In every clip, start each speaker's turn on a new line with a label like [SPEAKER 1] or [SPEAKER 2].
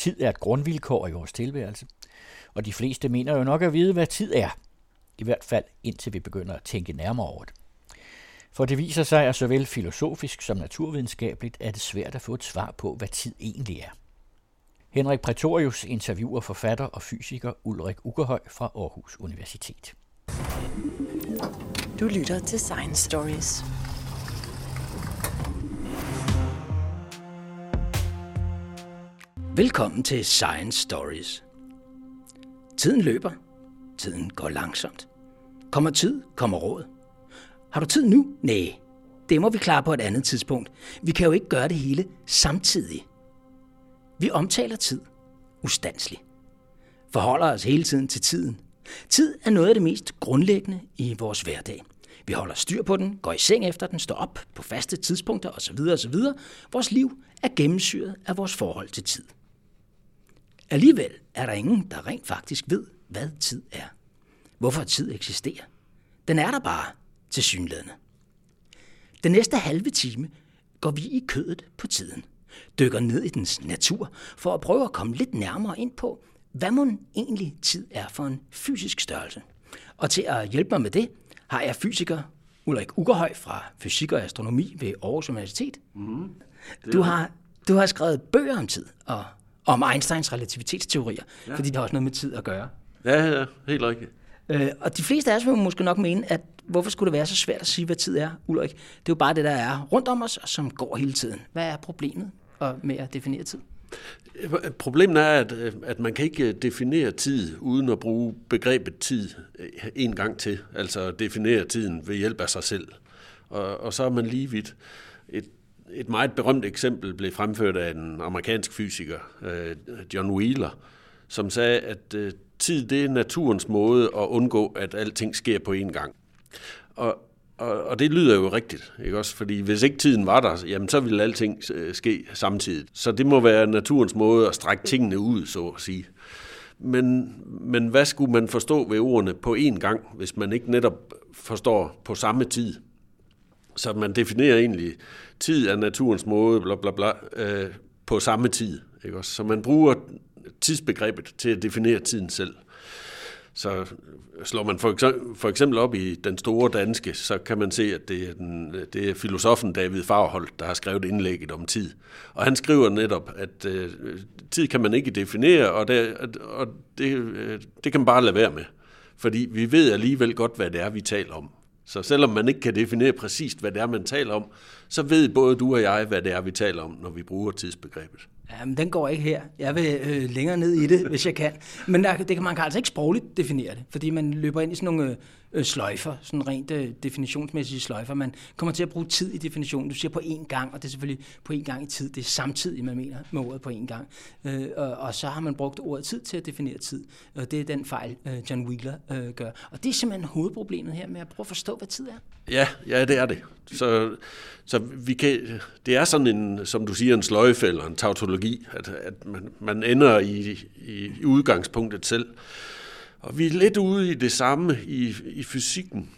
[SPEAKER 1] Tid er et grundvilkår i vores tilværelse, og de fleste mener jo nok at vide, hvad tid er. I hvert fald indtil vi begynder at tænke nærmere over det. For det viser sig, at såvel filosofisk som naturvidenskabeligt er det svært at få et svar på, hvad tid egentlig er. Henrik Pretorius interviewer forfatter og fysiker Ulrik Ugerhøj fra Aarhus Universitet.
[SPEAKER 2] Du lytter til Science Stories.
[SPEAKER 3] Velkommen til Science Stories. Tiden løber. Tiden går langsomt. Kommer tid, kommer råd. Har du tid nu? Nej, det må vi klare på et andet tidspunkt. Vi kan jo ikke gøre det hele samtidig. Vi omtaler tid ustandsligt. Forholder os hele tiden til tiden. Tid er noget af det mest grundlæggende i vores hverdag. Vi holder styr på den, går i seng efter den, står op på faste tidspunkter osv. osv. Vores liv er gennemsyret af vores forhold til tid. Alligevel er der ingen, der rent faktisk ved, hvad tid er. Hvorfor tid eksisterer. Den er der bare til synlædende. Den næste halve time går vi i kødet på tiden. Dykker ned i dens natur for at prøve at komme lidt nærmere ind på, hvad mon egentlig tid er for en fysisk størrelse. Og til at hjælpe mig med det, har jeg fysiker Ulrik Ugerhøj fra Fysik og Astronomi ved Aarhus Universitet. Mm, du, har, du har skrevet bøger om tid og om Einsteins relativitetsteorier, ja. fordi det har også noget med tid at gøre.
[SPEAKER 4] Ja, ja, helt rigtigt.
[SPEAKER 3] Øh, og de fleste af os vil måske nok mene, at hvorfor skulle det være så svært at sige, hvad tid er, Ulrik? Det er jo bare det, der er rundt om os, og som går hele tiden. Hvad er problemet med at definere tid?
[SPEAKER 4] Problemet er, at, at man kan ikke definere tid uden at bruge begrebet tid en gang til. Altså definere tiden ved hjælp af sig selv. Og, og så er man lige vidt. Et, et meget berømt eksempel blev fremført af en amerikansk fysiker, øh, John Wheeler, som sagde, at øh, tid det er naturens måde at undgå, at alting sker på én gang. Og, og, og det lyder jo rigtigt, ikke også? Fordi hvis ikke tiden var der, jamen så ville alting øh, ske samtidig. Så det må være naturens måde at strække tingene ud, så at sige. Men, men hvad skulle man forstå ved ordene på én gang, hvis man ikke netop forstår på samme tid? Så man definerer egentlig, tid af naturens måde, bla bla bla, øh, på samme tid. Ikke også? Så man bruger tidsbegrebet til at definere tiden selv. Så slår man for eksempel, for eksempel op i den store danske, så kan man se, at det er, den, det er filosofen David Fagerholt, der har skrevet indlægget om tid. Og han skriver netop, at øh, tid kan man ikke definere, og, det, og det, øh, det kan man bare lade være med. Fordi vi ved alligevel godt, hvad det er, vi taler om. Så selvom man ikke kan definere præcist, hvad det er, man taler om, så ved både du og jeg, hvad det er, vi taler om, når vi bruger tidsbegrebet.
[SPEAKER 3] Jamen, den går ikke her. Jeg vil øh, længere ned i det, hvis jeg kan. Men der, det kan, man kan altså ikke sprogligt definere det, fordi man løber ind i sådan nogle øh, Øh, sløjfer, sådan rent øh, definitionsmæssige sløjfer. Man kommer til at bruge tid i definitionen. Du siger på én gang, og det er selvfølgelig på én gang i tid. Det er samtidig, man mener med ordet på én gang. Øh, og, og så har man brugt ordet tid til at definere tid. Og det er den fejl, øh, John Wheeler øh, gør. Og det er simpelthen hovedproblemet her med at prøve at forstå, hvad tid er.
[SPEAKER 4] Ja, ja det er det. Så, så vi kan, det er sådan en, som du siger, en sløjfe eller en tautologi, at, at man, man ender i, i, i udgangspunktet selv. Og vi er lidt ude i det samme i, i fysikken.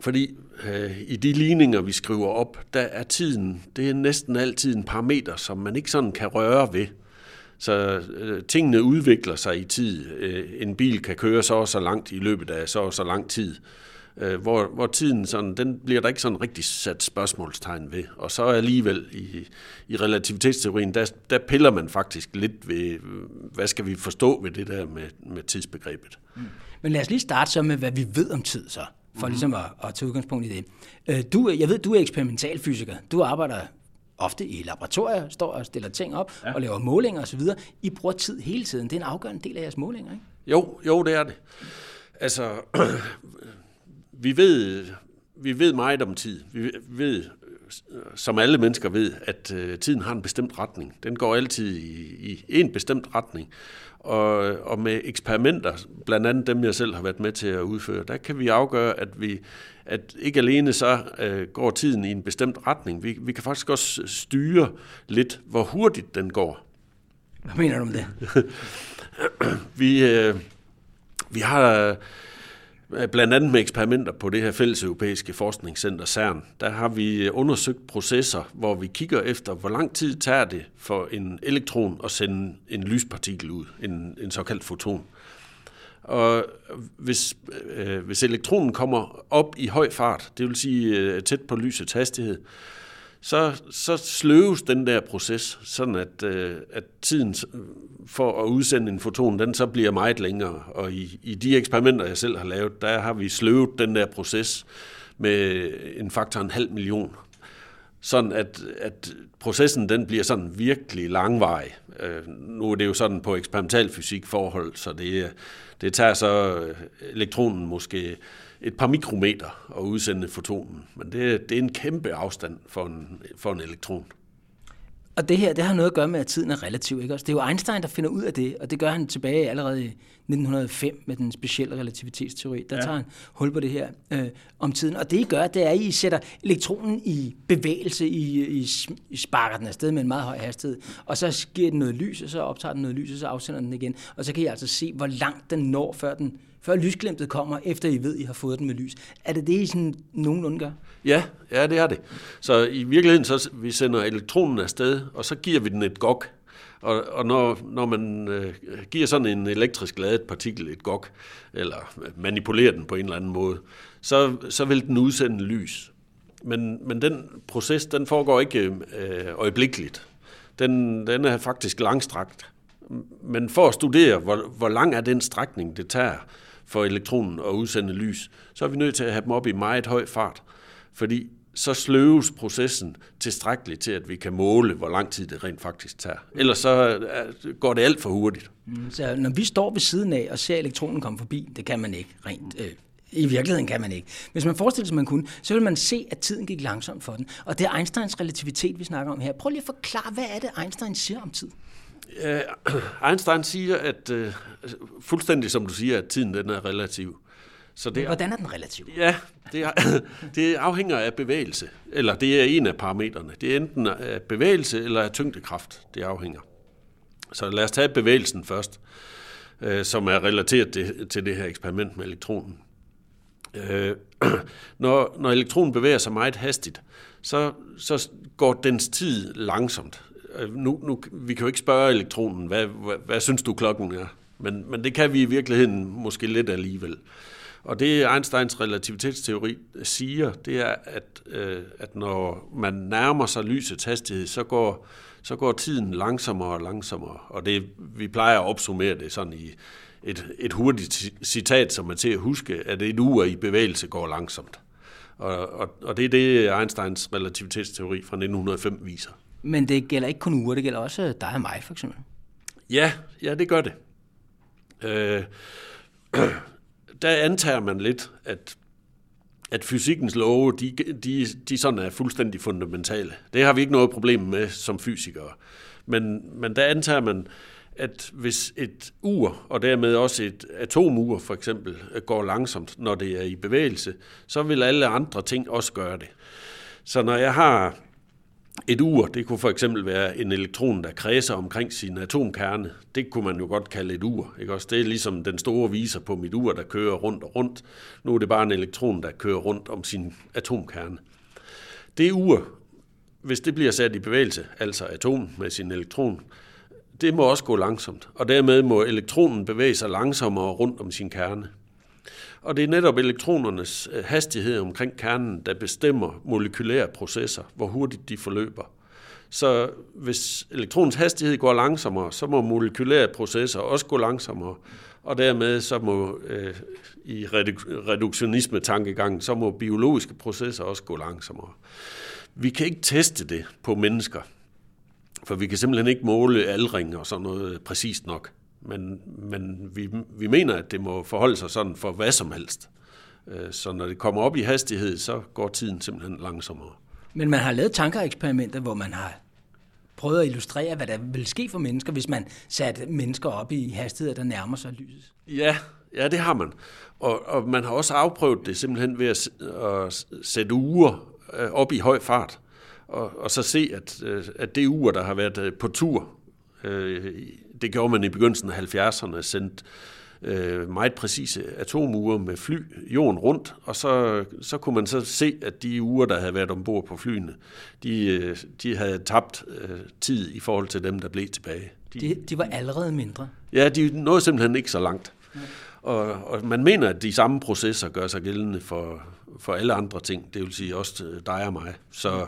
[SPEAKER 4] Fordi øh, i de ligninger, vi skriver op, der er tiden, det er næsten altid en parameter, som man ikke sådan kan røre ved. Så øh, tingene udvikler sig i tid. Øh, en bil kan køre så og så langt i løbet af så og så lang tid. Øh, hvor, hvor tiden sådan, den bliver der ikke sådan rigtig sat spørgsmålstegn ved. Og så alligevel i, i relativitetsteorien, der, der piller man faktisk lidt ved, hvad skal vi forstå ved det der med, med tidsbegrebet. Mm.
[SPEAKER 3] Men lad os lige starte så med, hvad vi ved om tid så, for mm. ligesom at, at tage udgangspunkt i det. Øh, du, jeg ved, du er eksperimentalfysiker. Du arbejder ofte i laboratorier, står og stiller ting op ja. og laver målinger osv. I bruger tid hele tiden. Det er en afgørende del af jeres målinger, ikke?
[SPEAKER 4] Jo, jo, det er det. Altså, vi ved, vi ved meget om tid. Vi ved, som alle mennesker ved, at øh, tiden har en bestemt retning. Den går altid i, i en bestemt retning. Og, og med eksperimenter, blandt andet dem, jeg selv har været med til at udføre, der kan vi afgøre, at vi at ikke alene så øh, går tiden i en bestemt retning, vi, vi kan faktisk også styre lidt, hvor hurtigt den går.
[SPEAKER 3] Hvad mener du om det?
[SPEAKER 4] vi, øh, vi har Øh, blandt andet med eksperimenter på det her fælles europæiske forskningscenter CERN, der har vi øh, undersøgt processer, hvor vi kigger efter, hvor lang tid tager det for en elektron at sende en lyspartikel ud, en, en såkaldt foton. Og hvis, øh, øh hvis elektronen kommer op i høj fart, det vil sige øh, tæt på lysets hastighed, så, så sløves den der proces, sådan at, øh, at tiden for at udsende en foton, den så bliver meget længere. Og i, i de eksperimenter, jeg selv har lavet, der har vi sløvet den der proces med en faktor en halv million. Sådan at, at processen den bliver sådan virkelig langvarig. Øh, nu er det jo sådan på eksperimental fysik forhold, så det, det tager så øh, elektronen måske et par mikrometer at udsende fotonen. Men det, det er en kæmpe afstand for en, for en elektron.
[SPEAKER 3] Og det her, det har noget at gøre med, at tiden er relativ. Ikke? det er jo Einstein, der finder ud af det, og det gør han tilbage allerede i 1905 med den specielle relativitetsteori. Der ja. tager han hul på det her øh, om tiden. Og det I gør, det er, at I sætter elektronen i bevægelse, I, I, I sparker den afsted med en meget høj hastighed, og så giver den noget lys, og så optager den noget lys, og så afsender den igen. Og så kan I altså se, hvor langt den når, før den før lysglemtet kommer, efter I ved, I har fået den med lys. Er det det, I sådan nogenlunde gør?
[SPEAKER 4] Ja, ja, det er det. Så i virkeligheden, så vi sender elektronen afsted, og så giver vi den et gok. Og, og når, når man øh, giver sådan en elektrisk ladet partikel et gok, eller øh, manipulerer den på en eller anden måde, så, så vil den udsende lys. Men, men den proces, den foregår ikke øh, øjeblikkeligt. Den, den er faktisk langstrakt. Men for at studere, hvor, hvor lang er den strækning, det tager, for elektronen at udsende lys, så er vi nødt til at have dem op i meget høj fart, fordi så sløves processen tilstrækkeligt til, at vi kan måle, hvor lang tid det rent faktisk tager. Ellers så øh, går det alt for hurtigt.
[SPEAKER 3] Mm, så når vi står ved siden af og ser elektronen komme forbi, det kan man ikke rent øh, i virkeligheden kan man ikke. Hvis man forestiller sig, at man kunne, så vil man se, at tiden gik langsomt for den. Og det er Einsteins relativitet, vi snakker om her. Prøv lige at forklare, hvad er det, Einstein siger om tid?
[SPEAKER 4] Uh, Einstein siger, at uh, fuldstændig som du siger, at tiden den er relativ.
[SPEAKER 3] Så det, Hvordan er den relativ?
[SPEAKER 4] Ja, det, er, det afhænger af bevægelse, eller det er en af parametrene. Det er enten af bevægelse eller af tyngdekraft, det afhænger. Så lad os tage bevægelsen først, uh, som er relateret til, til det her eksperiment med elektronen. Uh, når, når elektronen bevæger sig meget hastigt, så, så går dens tid langsomt. Øh, nu, nu, vi kan jo ikke spørge elektronen, hvad, hvad, hvad synes du klokken er? Men, men det kan vi i virkeligheden måske lidt alligevel. Og det Einsteins relativitetsteori siger, det er, at, øh, at når man nærmer sig lysets hastighed, så går, så går tiden langsommere og langsommere. Og det, vi plejer at opsummere det sådan i et, et hurtigt citat, som er til at huske, at et ur i bevægelse går langsomt. Og, og, og det er det, Einsteins relativitetsteori fra 1905 viser.
[SPEAKER 3] Men det gælder ikke kun uger, det gælder også øh, dig og mig, for eksempel.
[SPEAKER 4] Ja, ja det gør det. Øh, der antager man lidt, at, at fysikkens love, de, de, de sådan er fuldstændig fundamentale. Det har vi ikke noget problem med som fysikere. Men, men der antager man, at hvis et ur, og dermed også et atomur for eksempel, går langsomt, når det er i bevægelse, så vil alle andre ting også gøre det. Så når jeg har et ur, det kunne for eksempel være en elektron, der kredser omkring sin atomkerne. Det kunne man jo godt kalde et ur. Ikke også? Det er ligesom den store viser på mit ur, der kører rundt og rundt. Nu er det bare en elektron, der kører rundt om sin atomkerne. Det ur, hvis det bliver sat i bevægelse, altså atom med sin elektron, det må også gå langsomt, og dermed må elektronen bevæge sig langsommere rundt om sin kerne. Og det er netop elektronernes øh, hastighed omkring kernen, der bestemmer molekylære processer, hvor hurtigt de forløber. Så hvis elektronens hastighed går langsommere, så må molekylære processer også gå langsommere, og dermed så må øh, i reduktionisme-tankegangen, så må biologiske processer også gå langsommere. Vi kan ikke teste det på mennesker, for vi kan simpelthen ikke måle aldring og sådan noget præcist nok men, men vi, vi mener, at det må forholde sig sådan for hvad som helst. Øh, så når det kommer op i hastighed, så går tiden simpelthen langsommere.
[SPEAKER 3] Men man har lavet tankeeksperimenter, hvor man har prøvet at illustrere, hvad der vil ske for mennesker, hvis man satte mennesker op i hastigheder, der nærmer sig lyset.
[SPEAKER 4] Ja, ja det har man. Og, og man har også afprøvet det simpelthen ved at, at sætte uger øh, op i høj fart, og, og så se, at, øh, at det ur, der har været på tur øh, det gjorde man i begyndelsen af 70'erne, sendt øh, meget præcise atomure med fly jorden rundt, og så, så kunne man så se, at de uger, der havde været ombord på flyene, de, øh, de havde tabt øh, tid i forhold til dem, der blev tilbage.
[SPEAKER 3] De, de, de var allerede mindre.
[SPEAKER 4] Ja, de nåede simpelthen ikke så langt. Og, og man mener, at de samme processer gør sig gældende for, for alle andre ting, det vil sige også dig og mig. Så,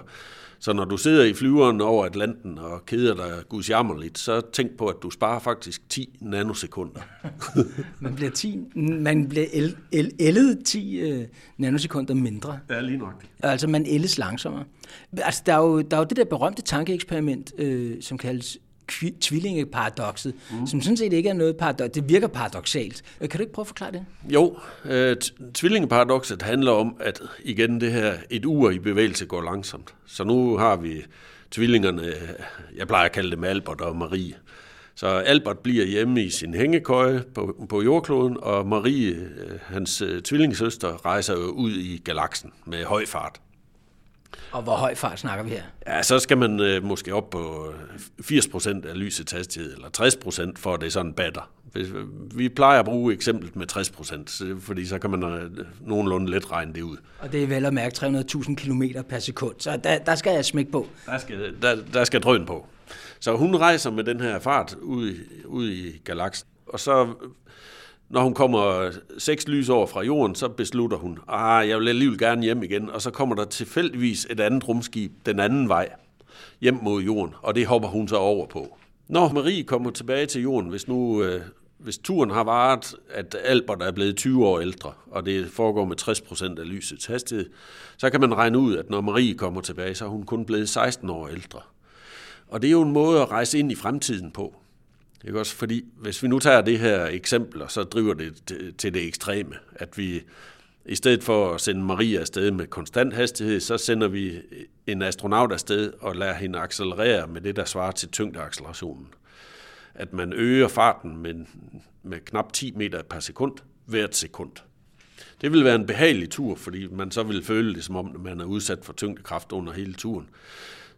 [SPEAKER 4] så når du sidder i flyveren over Atlanten og keder dig gudsjammerligt, så tænk på, at du sparer faktisk 10 nanosekunder.
[SPEAKER 3] man bliver, 10, man bliver el, el, ældet 10 øh, nanosekunder mindre.
[SPEAKER 4] Ja, lige nok.
[SPEAKER 3] Altså man ældes langsommere. Altså, der, er jo, der er jo det der berømte tankeeksperiment, øh, som kaldes tvillingeparadoxet, mm. som sådan set ikke er noget paradox. Det virker paradoxalt. Øh, kan du ikke prøve at forklare det?
[SPEAKER 4] Jo, øh, tvillingeparadoxet handler om, at igen det her, et ur i bevægelse går langsomt. Så nu har vi tvillingerne, jeg plejer at kalde dem Albert og Marie. Så Albert bliver hjemme i sin hængekøje på, på jordkloden, og Marie, øh, hans øh, tvillingesøster, rejser ud i galaksen med høj fart.
[SPEAKER 3] Og hvor høj fart snakker vi her?
[SPEAKER 4] Ja, så skal man øh, måske op på 80% øh, af lysets hastighed, eller 60% for at det er sådan batter. Vi plejer at bruge eksemplet med 60%, fordi så kan man øh, nogenlunde let regne det ud.
[SPEAKER 3] Og det er vel at mærke 300.000 km per sekund, så der, der skal jeg smække på.
[SPEAKER 4] Der skal, der, der skal drøn på. Så hun rejser med den her fart ud, ud i galaksen, og så når hun kommer seks lysår fra jorden, så beslutter hun, ah, jeg vil alligevel gerne hjem igen, og så kommer der tilfældigvis et andet rumskib den anden vej hjem mod jorden, og det hopper hun så over på. Når Marie kommer tilbage til jorden, hvis nu øh, hvis turen har varet, at Albert er blevet 20 år ældre, og det foregår med 60% af lysets hastighed, så kan man regne ud, at når Marie kommer tilbage, så er hun kun blevet 16 år ældre. Og det er jo en måde at rejse ind i fremtiden på. Ikke også? Fordi hvis vi nu tager det her eksempel, så driver det til det ekstreme, at vi i stedet for at sende Maria afsted med konstant hastighed, så sender vi en astronaut afsted og lader hende accelerere med det, der svarer til tyngdeaccelerationen. At man øger farten med, med knap 10 meter per sekund hvert sekund. Det vil være en behagelig tur, fordi man så vil føle det, som om man er udsat for tyngdekraft under hele turen.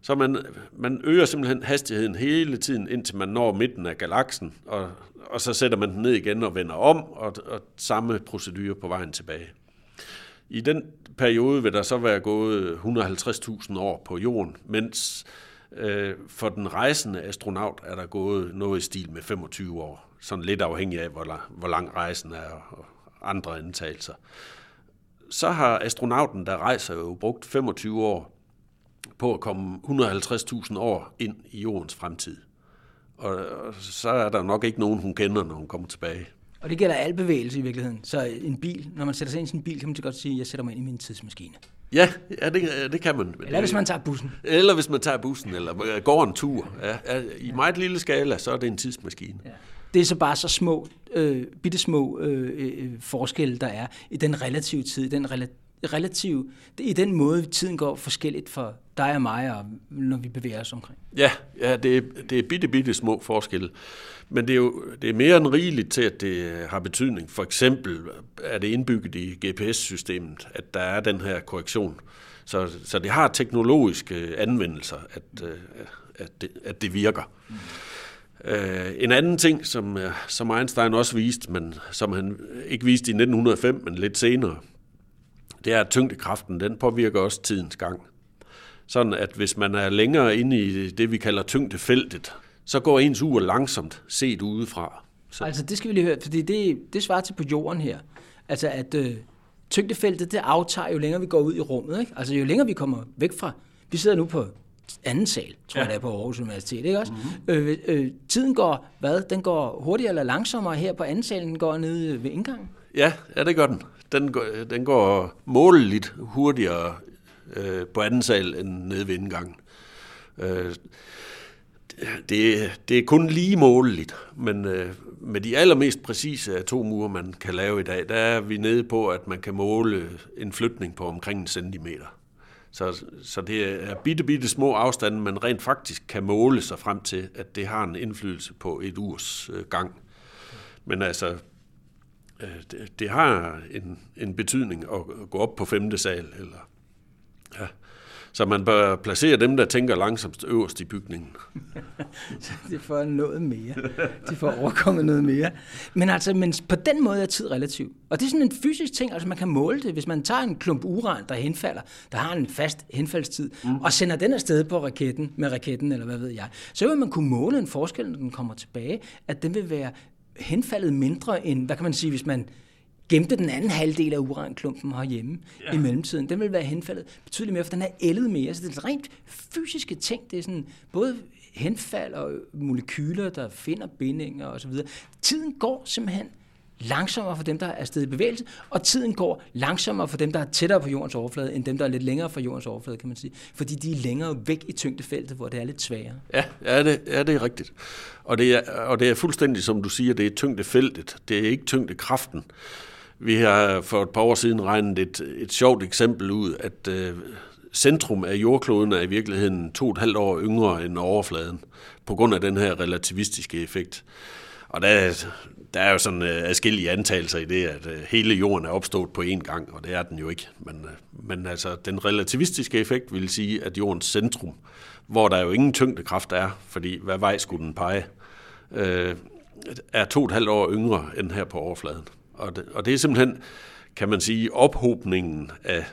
[SPEAKER 4] Så man, man øger simpelthen hastigheden hele tiden, indtil man når midten af galaksen, og, og så sætter man den ned igen og vender om, og, og samme procedure på vejen tilbage. I den periode vil der så være gået 150.000 år på jorden, mens øh, for den rejsende astronaut er der gået noget i stil med 25 år. Sådan lidt afhængig af, hvor, hvor lang rejsen er og andre antagelser. Så har astronauten, der rejser jo brugt 25 år på at komme 150.000 år ind i jordens fremtid. Og så er der nok ikke nogen, hun kender, når hun kommer tilbage.
[SPEAKER 3] Og det gælder al bevægelse i virkeligheden. Så en bil, når man sætter sig ind i sin bil, kan man så godt sige, at jeg sætter mig ind i min tidsmaskine.
[SPEAKER 4] Ja, ja det, det kan man.
[SPEAKER 3] Eller hvis man tager bussen.
[SPEAKER 4] Eller hvis man tager bussen, eller går en tur. Ja, I meget lille skala, så er det en tidsmaskine. Ja.
[SPEAKER 3] Det er så bare så små, øh, bitte små øh, øh, forskelle, der er i den relative tid, den rela- relativ, i den måde, tiden går forskelligt for dig og mig, og når vi bevæger os omkring.
[SPEAKER 4] Ja, ja det, er, det er bitte, bitte små forskelle. Men det er jo det er mere end rigeligt til, at det øh, har betydning. For eksempel øh, er det indbygget i GPS-systemet, at der er den her korrektion. Så, så det har teknologiske øh, anvendelser, at, at, det, at det virker. Mm. Uh, en anden ting, som, som Einstein også viste, men som han ikke viste i 1905, men lidt senere, det er, at tyngdekraften den påvirker også tidens gang. Sådan at hvis man er længere inde i det, vi kalder tyngdefeltet, så går ens ur langsomt set udefra.
[SPEAKER 3] Så. Altså det skal vi lige høre, fordi det, det svarer til på jorden her. Altså at øh, tyngdefeltet, det aftager jo længere vi går ud i rummet. Ikke? Altså jo længere vi kommer væk fra, vi sidder nu på anden sal, tror ja. jeg det er på Aarhus Universitet, ikke også? Mm-hmm. Øh, øh, tiden går, hvad? Den går hurtigere eller langsommere her på anden salen, den går nede ved indgangen?
[SPEAKER 4] Ja, ja, det gør den. Den går, den går måleligt hurtigere øh, på anden sal end nede ved indgangen. Øh, det, det er kun lige måleligt, men øh, med de allermest præcise atomurer, man kan lave i dag, der er vi nede på, at man kan måle en flytning på omkring en centimeter. Så, så det er bitte, bitte små afstande, man rent faktisk kan måle sig frem til, at det har en indflydelse på et urs øh, gang. Men altså, øh, det, det har en, en betydning at gå op på femte sal. Eller, ja. Så man bør placere dem, der tænker langsomt øverst i bygningen.
[SPEAKER 3] de får noget mere. De får overkommet noget mere. Men altså, men på den måde er tid relativ. Og det er sådan en fysisk ting, altså man kan måle det. Hvis man tager en klump uran, der henfalder, der har en fast henfaldstid, mm. og sender den afsted på raketten, med raketten, eller hvad ved jeg, så vil man kunne måle en forskel, når den kommer tilbage, at den vil være henfaldet mindre end, hvad kan man sige, hvis man gemte den anden halvdel af uranklumpen herhjemme ja. i mellemtiden. Den vil være henfaldet betydeligt mere, for den er ældet mere. Så det er rent fysiske ting. Det er sådan både henfald og molekyler, der finder bindinger osv. Tiden går simpelthen langsommere for dem, der er stedet i bevægelse, og tiden går langsommere for dem, der er tættere på jordens overflade, end dem, der er lidt længere fra jordens overflade, kan man sige. Fordi de er længere væk i tyngdefeltet, hvor det er lidt sværere.
[SPEAKER 4] Ja, ja, det, ja det er rigtigt. Og det er, og det er fuldstændig, som du siger, det er tyngdefeltet. Det er ikke tyngdekraften. Vi har for et par år siden regnet et, et sjovt eksempel ud, at øh, centrum af jordkloden er i virkeligheden to og et halvt år yngre end overfladen, på grund af den her relativistiske effekt. Og der, der er jo sådan øh, adskillige antagelser i det, at øh, hele jorden er opstået på én gang, og det er den jo ikke. Men, øh, men altså, den relativistiske effekt vil sige, at jordens centrum, hvor der jo ingen tyngdekraft er, fordi hvad vej skulle den pege, øh, er to og et halvt år yngre end her på overfladen. Og det, og det er simpelthen, kan man sige, ophobningen af,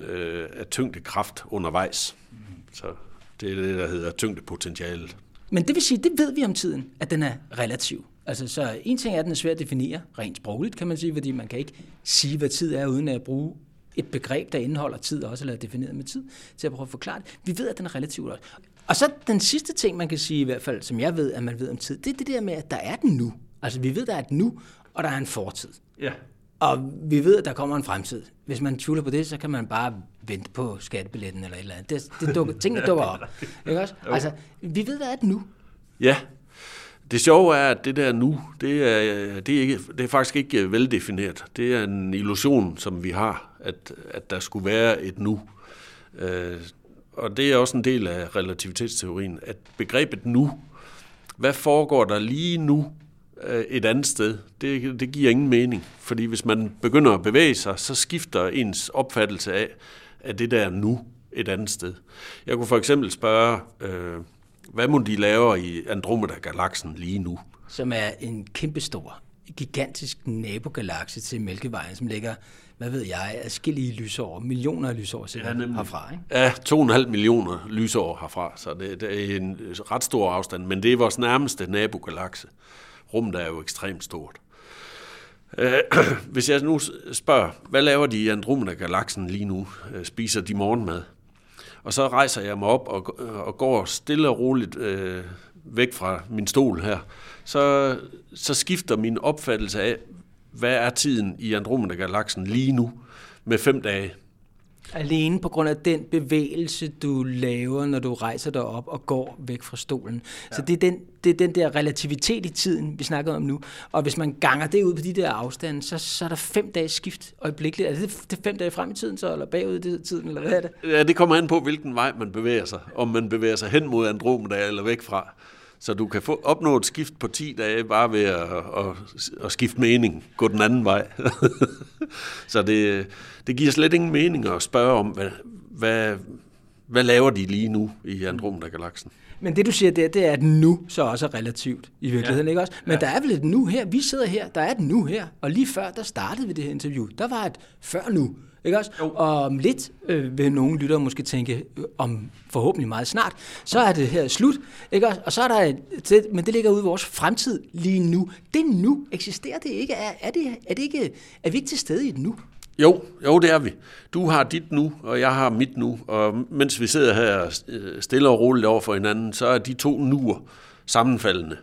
[SPEAKER 4] øh, af tyngdekraft undervejs. Så det er det, der hedder tyngdepotentialet.
[SPEAKER 3] Men det vil sige, det ved vi om tiden, at den er relativ. Altså, så en ting er, at den er svær at definere, rent sprogligt kan man sige, fordi man kan ikke sige, hvad tid er, uden at bruge et begreb, der indeholder tid også, eller er defineret med tid, til at prøve at forklare det. Vi ved, at den er relativ også. Og så den sidste ting, man kan sige i hvert fald, som jeg ved, at man ved om tid, det er det der med, at der er den nu. Altså, vi ved, der er et nu, og der er en fortid.
[SPEAKER 4] Ja.
[SPEAKER 3] Og vi ved, at der kommer en fremtid. Hvis man tvivler på det, så kan man bare vente på skattebilletten eller et eller andet. Det, det dukker, tingene dukker op. Ikke også? Altså, vi ved, hvad er det nu?
[SPEAKER 4] Ja. Det sjove er, at det der nu, det er, det er, ikke, det er faktisk ikke veldefineret. Det er en illusion, som vi har, at, at der skulle være et nu. Øh, og det er også en del af relativitetsteorien, at begrebet nu, hvad foregår der lige nu Øh, et andet sted, det, det giver ingen mening. Fordi hvis man begynder at bevæge sig, så skifter ens opfattelse af, at det der nu et andet sted. Jeg kunne for eksempel spørge, øh, hvad må de lave i Andromeda-galaksen lige nu?
[SPEAKER 3] Som er en kæmpestor, gigantisk nabogalakse til Mælkevejen, som ligger, hvad ved jeg, adskillige lysår, millioner af lysår ja, herfra. Ikke?
[SPEAKER 4] Ja, 2,5 millioner lysår herfra, så det, det er en ret stor afstand, men det er vores nærmeste nabogalakse rummet er jo ekstremt stort. Øh, hvis jeg nu spørger, hvad laver de i Andromeda-galaksen lige nu? Øh, spiser de morgenmad? Og så rejser jeg mig op og, øh, og går stille og roligt øh, væk fra min stol her. Så, så skifter min opfattelse af, hvad er tiden i Andromeda-galaksen lige nu med fem dage.
[SPEAKER 3] Alene på grund af den bevægelse, du laver, når du rejser dig op og går væk fra stolen. Ja. Så det er, den, det er den der relativitet i tiden, vi snakker om nu. Og hvis man ganger det ud på de der afstande, så, så er der fem dages skift øjeblikkeligt. Er det, det fem dage frem i tiden så, eller bagud i tiden, eller hvad er det?
[SPEAKER 4] Ja, det kommer an på, hvilken vej man bevæger sig. Om man bevæger sig hen mod Andromeda eller væk fra. Så du kan få opnå et skift på 10 dage bare ved at, at, at skifte mening, gå den anden vej. så det, det giver slet ingen mening at spørge om, hvad, hvad, hvad laver de lige nu i Andromeda-galaksen?
[SPEAKER 3] Men det du siger der, det er, at nu så også er relativt i virkeligheden, ja. ikke også? Men ja. der er vel et nu her, vi sidder her, der er et nu her, og lige før, der startede vi det her interview, der var et før nu. Ikke også? Jo. Og om lidt øh, vil nogle lyttere måske tænke, øh, om forhåbentlig meget snart, så er det her slut. Ikke også? Og så er der et, det, men det ligger ude i vores fremtid lige nu. Det nu, eksisterer det ikke? Er, er, det, er, det ikke, er vi ikke til stede i et nu?
[SPEAKER 4] Jo, jo, det er vi. Du har dit nu, og jeg har mit nu. Og mens vi sidder her øh, stille og roligt over for hinanden, så er de to nuer sammenfaldende.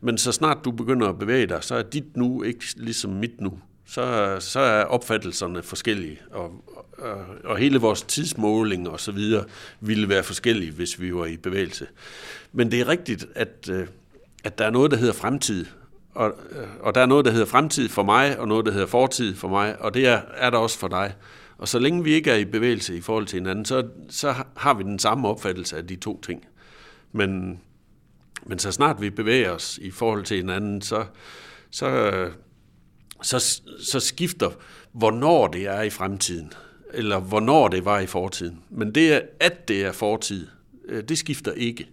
[SPEAKER 4] Men så snart du begynder at bevæge dig, så er dit nu ikke ligesom mit nu så, så er opfattelserne forskellige, og, og, og hele vores tidsmåling og så videre ville være forskellige, hvis vi var i bevægelse. Men det er rigtigt, at, øh, at der er noget, der hedder fremtid, og, øh, og der er noget, der hedder fremtid for mig, og noget, der hedder fortid for mig, og det er, er der også for dig. Og så længe vi ikke er i bevægelse i forhold til hinanden, så, så har vi den samme opfattelse af de to ting. Men, men så snart vi bevæger os i forhold til hinanden, så, så, så, så skifter, hvornår det er i fremtiden, eller hvornår det var i fortiden. Men det, at det er fortid, øh, det skifter ikke.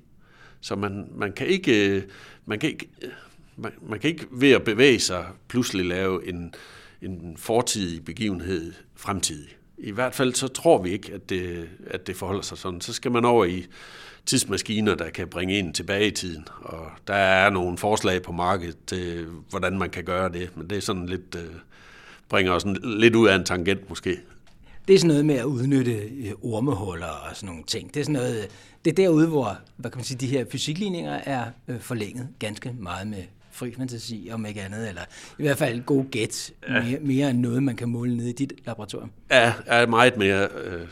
[SPEAKER 4] Så man, man kan ikke, øh, man kan ikke, øh, man, man kan ikke ved at bevæge sig pludselig lave en, en fortidig begivenhed fremtidig. I hvert fald så tror vi ikke, at det, at det forholder sig sådan. Så skal man over i tidsmaskiner, der kan bringe en tilbage i tiden. Og der er nogle forslag på markedet til, hvordan man kan gøre det. Men det er sådan lidt, øh, bringer os lidt ud af en tangent måske.
[SPEAKER 3] Det er sådan noget med at udnytte øh, ormehuller og sådan nogle ting. Det er sådan noget, øh, det er derude, hvor hvad kan man sige, de her fysikligninger er forlænget ganske meget med fri fantasi, om ikke andet, eller i hvert fald god gæt, ja. mere, mere end noget, man kan måle nede i dit laboratorium.
[SPEAKER 4] Ja, er meget mere. Øh,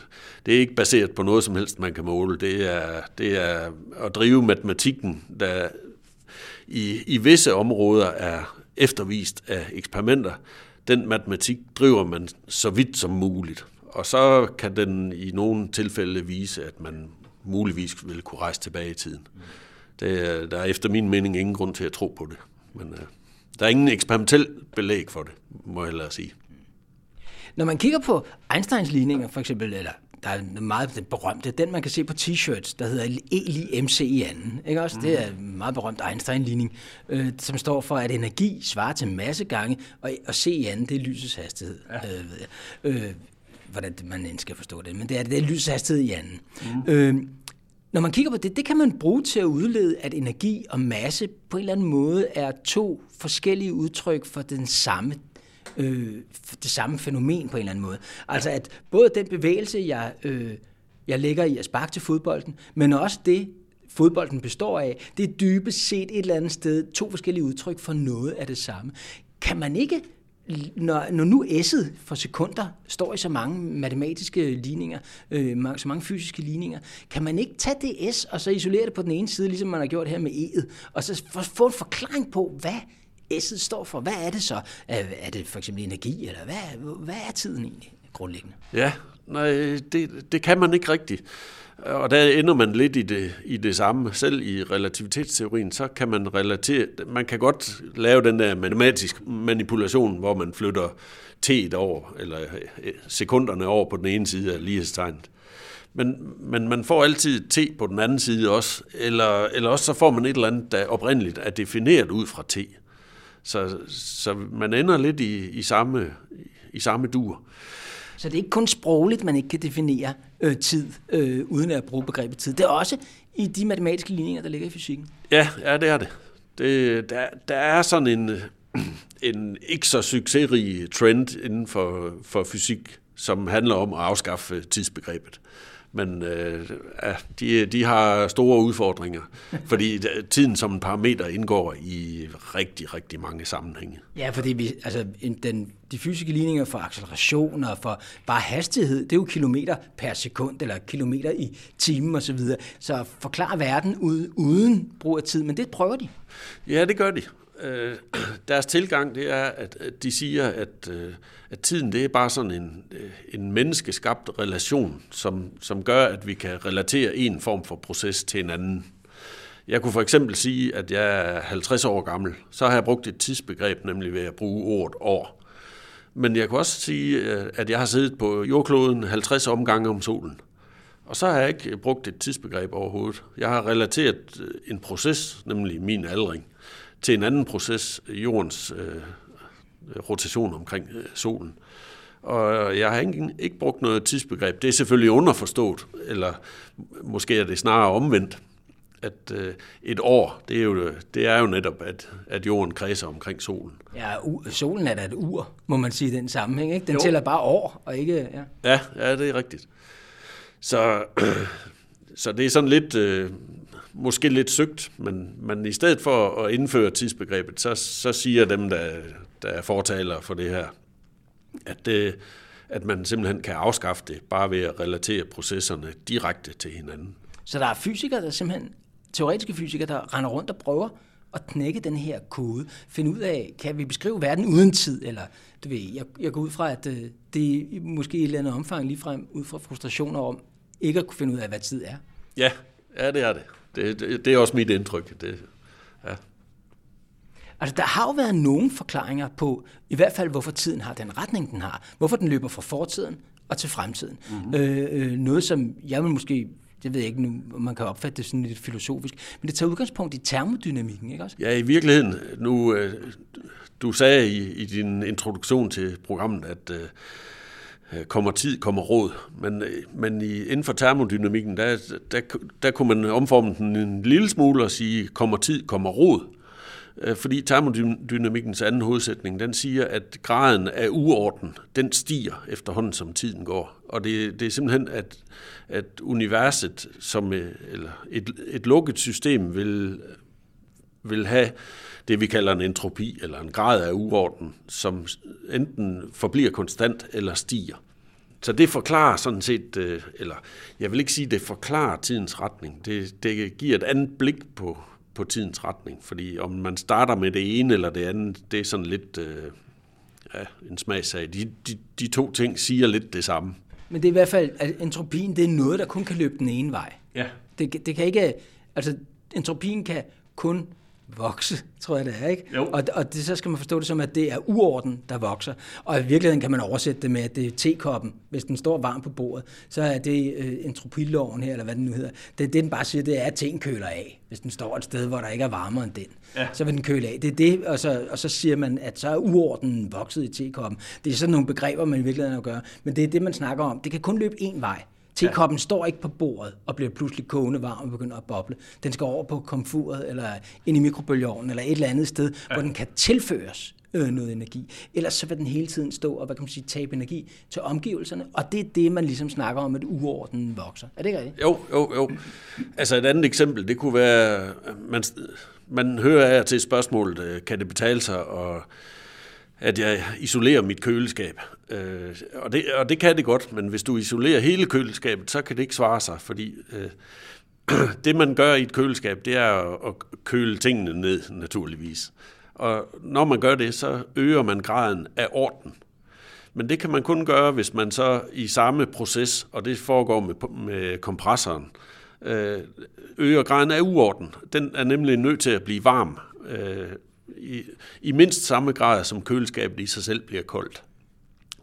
[SPEAKER 4] det er ikke baseret på noget som helst, man kan måle. Det er, det er at drive matematikken, der i, i visse områder er eftervist af eksperimenter. Den matematik driver man så vidt som muligt. Og så kan den i nogle tilfælde vise, at man muligvis vil kunne rejse tilbage i tiden. Det, der er efter min mening ingen grund til at tro på det. Men øh, der er ingen eksperimentel belæg for det, må jeg hellere sige.
[SPEAKER 3] Når man kigger på Einsteins ligninger, for eksempel, eller der er meget den berømte, den man kan se på t-shirts, der hedder E MC i anden. Ikke også? Mm. Det er en meget berømt Einstein-ligning, øh, som står for, at energi svarer til masse gange, og, og C i anden, det er lysets hastighed. Ja. Øh, øh, hvordan man end skal forstå det, men det er, det er lysets hastighed i anden. Mm. Øh, når man kigger på det, det kan man bruge til at udlede, at energi og masse på en eller anden måde er to forskellige udtryk for den samme øh, det samme fænomen på en eller anden måde. Altså at både den bevægelse, jeg, øh, jeg lægger i at sparke til fodbolden, men også det, fodbolden består af, det er dybest set et eller andet sted to forskellige udtryk for noget af det samme. Kan man ikke når, når nu S'et for sekunder står i så mange matematiske ligninger, øh, så mange fysiske ligninger, kan man ikke tage det S og så isolere det på den ene side, ligesom man har gjort her med E'et, og så få en forklaring på, hvad S'et står for. Hvad er det så? Øh, er det for eksempel energi, eller hvad, hvad er tiden egentlig grundlæggende?
[SPEAKER 4] Ja, nej, det, det kan man ikke rigtigt. Og der ender man lidt i det, i det samme. Selv i relativitetsteorien, så kan man relatere, man kan godt lave den der matematisk manipulation, hvor man flytter t'et over, eller øh, sekunderne over på den ene side af lighedstegnet. Men, men man får altid t på den anden side også, eller, eller også så får man et eller andet, der oprindeligt er defineret ud fra t. Så, så man ender lidt i, i, samme, i samme dur.
[SPEAKER 3] Så det er ikke kun sprogligt, man ikke kan definere øh, tid, øh, uden at bruge begrebet tid. Det er også i de matematiske ligninger, der ligger i fysikken.
[SPEAKER 4] Ja, ja det er det. det der, der er sådan en, øh, en ikke så succesrig trend inden for, for fysik, som handler om at afskaffe tidsbegrebet men øh, ja, de, de har store udfordringer, fordi tiden som en parameter indgår i rigtig, rigtig mange sammenhænge.
[SPEAKER 3] Ja, fordi vi, altså, den, de fysiske ligninger for acceleration og for bare hastighed, det er jo kilometer per sekund, eller kilometer i timen osv., så, så forklare verden uden brug af tid, men det prøver de.
[SPEAKER 4] Ja, det gør de øh, deres tilgang det er, at, at de siger, at, øh, at tiden det er bare sådan en, øh, en menneskeskabt relation, som, som gør, at vi kan relatere en form for proces til en anden. Jeg kunne for eksempel sige, at jeg er 50 år gammel. Så har jeg brugt et tidsbegreb, nemlig ved at bruge ordet år. Men jeg kunne også sige, øh, at jeg har siddet på jordkloden 50 omgange om solen. Og så har jeg ikke brugt et tidsbegreb overhovedet. Jeg har relateret øh, en proces, nemlig min aldring, til en anden proces, jordens øh, rotation omkring øh, solen. Og jeg har ikke, ikke brugt noget tidsbegreb. Det er selvfølgelig underforstået, eller måske er det snarere omvendt, at øh, et år, det er jo, det er jo netop, at, at jorden kredser omkring solen.
[SPEAKER 3] Ja, u- solen er da et ur, må man sige i den sammenhæng. Ikke? Den jo. tæller bare år, og ikke... Ja,
[SPEAKER 4] ja, ja det er rigtigt. Så, så det er sådan lidt, øh, måske lidt søgt, men, men i stedet for at indføre tidsbegrebet, så, så siger dem, der, der er fortalere for det her, at, det, at man simpelthen kan afskaffe det, bare ved at relatere processerne direkte til hinanden.
[SPEAKER 3] Så der er fysikere, der simpelthen, teoretiske fysikere, der render rundt og prøver at knække den her kode, finde ud af, kan vi beskrive verden uden tid, eller du ved, jeg, jeg går ud fra, at øh, det er måske i et eller andet omfang ligefrem ud fra frustrationer om ikke at kunne finde ud af, hvad tid er.
[SPEAKER 4] Ja, ja det er det. Det, det, det er også mit indtryk. Det, ja.
[SPEAKER 3] Altså, der har jo været nogle forklaringer på, i hvert fald, hvorfor tiden har den retning, den har. Hvorfor den løber fra fortiden og til fremtiden. Mm-hmm. Øh, øh, noget, som jeg vil måske det ved jeg ikke nu, man kan opfatte det sådan lidt filosofisk, men det tager udgangspunkt i termodynamikken, ikke også?
[SPEAKER 4] Ja, i virkeligheden. Nu, øh, du sagde i, i din introduktion til programmet, at øh, Øh, kommer tid, kommer råd. Men, øh, men i, inden for termodynamikken, der, der, der kunne man omforme den en lille smule og sige, kommer tid, kommer råd. Øh, fordi termodynamikkens anden hovedsætning, den siger, at graden af uorden, den stiger efterhånden, som tiden går. Og det, det er simpelthen, at, at universet som eller et, et lukket system vil, vil have det, vi kalder en entropi, eller en grad af uorden, som enten forbliver konstant eller stiger. Så det forklarer sådan set, øh, eller jeg vil ikke sige, det forklarer tidens retning. Det, det giver et andet blik på, på tidens retning. Fordi om man starter med det ene eller det andet, det er sådan lidt øh, ja, en smagsag. De, de, de to ting siger lidt det samme.
[SPEAKER 3] Men det er i hvert fald, at entropien det er noget, der kun kan løbe den ene vej.
[SPEAKER 4] Ja.
[SPEAKER 3] Det, det kan ikke, altså entropien kan kun vokse, tror jeg det er, ikke?
[SPEAKER 4] Jo.
[SPEAKER 3] Og, og det, så skal man forstå det som, at det er uorden, der vokser. Og i virkeligheden kan man oversætte det med, at det er tekoppen. Hvis den står varm på bordet, så er det øh, entropiloven her, eller hvad den nu hedder. Det, det den bare siger, det er, at ting køler af. Hvis den står et sted, hvor der ikke er varmere end den, ja. så vil den køle af. Det er det, og så, og så siger man, at så er uorden vokset i tekoppen. Det er sådan nogle begreber, man i virkeligheden at gøre. Men det er det, man snakker om. Det kan kun løbe én vej. Tekoppen ja. står ikke på bordet og bliver pludselig kogende varm og begynder at boble. Den skal over på komfuret eller ind i mikrobølgeovnen eller et eller andet sted, ja. hvor den kan tilføres øh, noget energi. Ellers så vil den hele tiden stå og hvad kan man sige, tabe energi til omgivelserne, og det er det, man ligesom snakker om, at uorden vokser. Er det ikke rigtigt?
[SPEAKER 4] Jo, jo, jo. Altså et andet eksempel, det kunne være, man, man hører af til spørgsmålet, øh, kan det betale sig at at jeg isolerer mit køleskab. Øh, og, det, og det kan det godt, men hvis du isolerer hele køleskabet, så kan det ikke svare sig, fordi øh, det man gør i et køleskab, det er at, at køle tingene ned, naturligvis. Og når man gør det, så øger man graden af orden. Men det kan man kun gøre, hvis man så i samme proces, og det foregår med, med kompressoren, øh, øger graden af uorden. Den er nemlig nødt til at blive varm, øh, i, i mindst samme grad, som køleskabet i sig selv bliver koldt.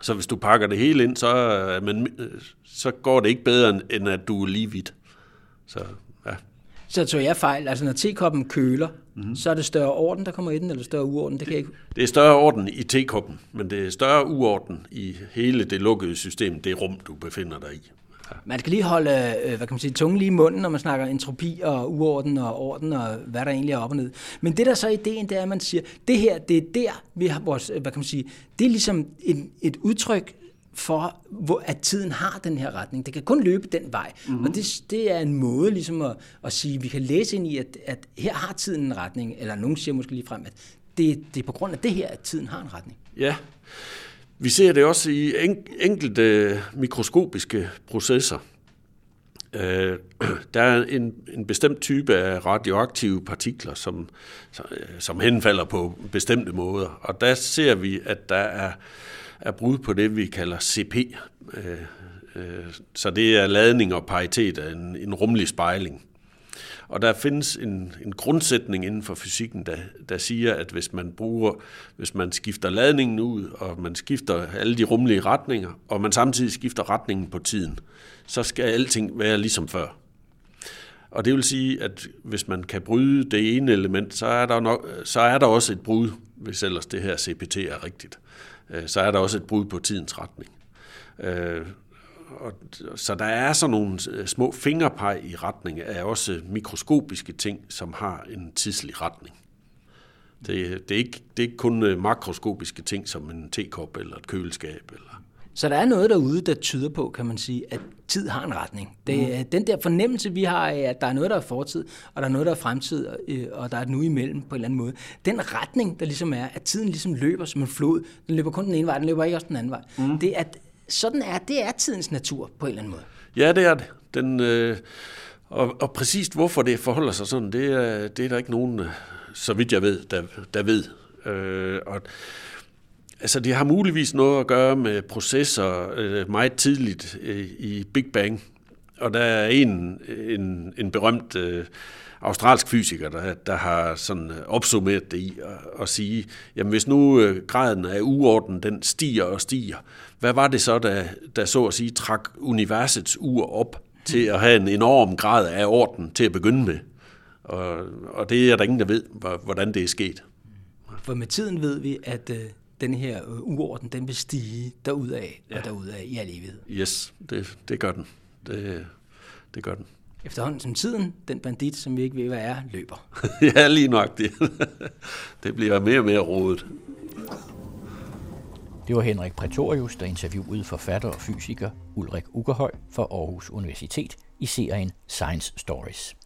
[SPEAKER 4] Så hvis du pakker det hele ind, så, men, så går det ikke bedre, end at du er lige vidt. Så, ja.
[SPEAKER 3] Så tog jeg fejl. Altså når tekoppen køler, mm-hmm. så er det større orden, der kommer i den, eller større uorden? Det, kan
[SPEAKER 4] det,
[SPEAKER 3] ikke...
[SPEAKER 4] det er større orden i tekoppen, men det er større uorden i hele det lukkede system, det rum, du befinder dig i.
[SPEAKER 3] Man skal lige holde øh, hvad kan man sige, tungen lige i munden, når man snakker entropi og uorden og orden og hvad der egentlig er op og ned. Men det der så er ideen, det er, at man siger, det her, det er der, vi har vores, hvad kan man sige, det er ligesom et, et udtryk for, hvor, at tiden har den her retning. Det kan kun løbe den vej. Mm-hmm. Og det, det er en måde ligesom at, at sige, vi kan læse ind i, at, at her har tiden en retning, eller nogen siger måske lige frem, at det, det er på grund af det her, at tiden har en retning.
[SPEAKER 4] Ja, vi ser det også i enkelte mikroskopiske processer. Øh, der er en, en bestemt type af radioaktive partikler, som, øh, som henfalder på bestemte måder. Og der ser vi, at der er, er brud på det, vi kalder CP. Øh, øh, så det er ladning og paritet af en, en rummelig spejling. Og der findes en, en grundsætning inden for fysikken, der, der siger, at hvis man bruger, hvis man skifter ladningen ud, og man skifter alle de rumlige retninger, og man samtidig skifter retningen på tiden, så skal alting være ligesom før. Og det vil sige, at hvis man kan bryde det ene element, så er der, nok, så er der også et brud, hvis ellers det her CPT er rigtigt. Øh, så er der også et brud på tidens retning. Øh, Øh, og, så der er sådan nogle øh, små fingerpeg i retning af også mikroskopiske ting, som har en tidslig retning. Det, det, er, ikke, det er ikke kun øh, makroskopiske ting som en tekop eller et køleskab. Eller
[SPEAKER 3] så der er noget derude, der tyder på, kan man sige, at tid har en retning. Det, mm. Den der fornemmelse, vi har af, at der er noget, der er fortid, og der er noget, der er fremtid, og der er et nu imellem på en eller anden måde. Den retning, der ligesom er, at tiden ligesom løber som en flod. Den løber kun den ene vej, den løber ikke også den anden vej. Mm. Det er, sådan er, det er tidens natur på en eller anden måde.
[SPEAKER 4] Ja, det er det. Den, øh, og, og præcist hvorfor det forholder sig sådan, det er, det er der ikke nogen, så vidt jeg ved, der, der ved. Øh, og, altså, det har muligvis noget at gøre med processer øh, meget tidligt øh, i Big Bang og der er en, en, en berømt øh, australsk fysiker, der, der har sådan øh, opsummeret det i at, at sige, jamen hvis nu øh, graden af uorden, den stiger og stiger, hvad var det så, der, der så at sige trak universets ur op til at have en enorm grad af orden til at begynde med? Og, og det er der ingen, der ved, hvordan det er sket.
[SPEAKER 3] For med tiden ved vi, at øh, den her øh, uorden, den vil stige derudad ja. og derudad i al evighed.
[SPEAKER 4] Yes, det, det gør den. Det, det gør den.
[SPEAKER 3] Efterhånden som tiden, den bandit, som vi ikke ved, hvad er, løber.
[SPEAKER 4] ja, lige nok det. det bliver mere og mere rodet.
[SPEAKER 1] Det var Henrik Pretorius, der interviewede forfatter og fysiker Ulrik Ugerhøj fra Aarhus Universitet i serien Science Stories.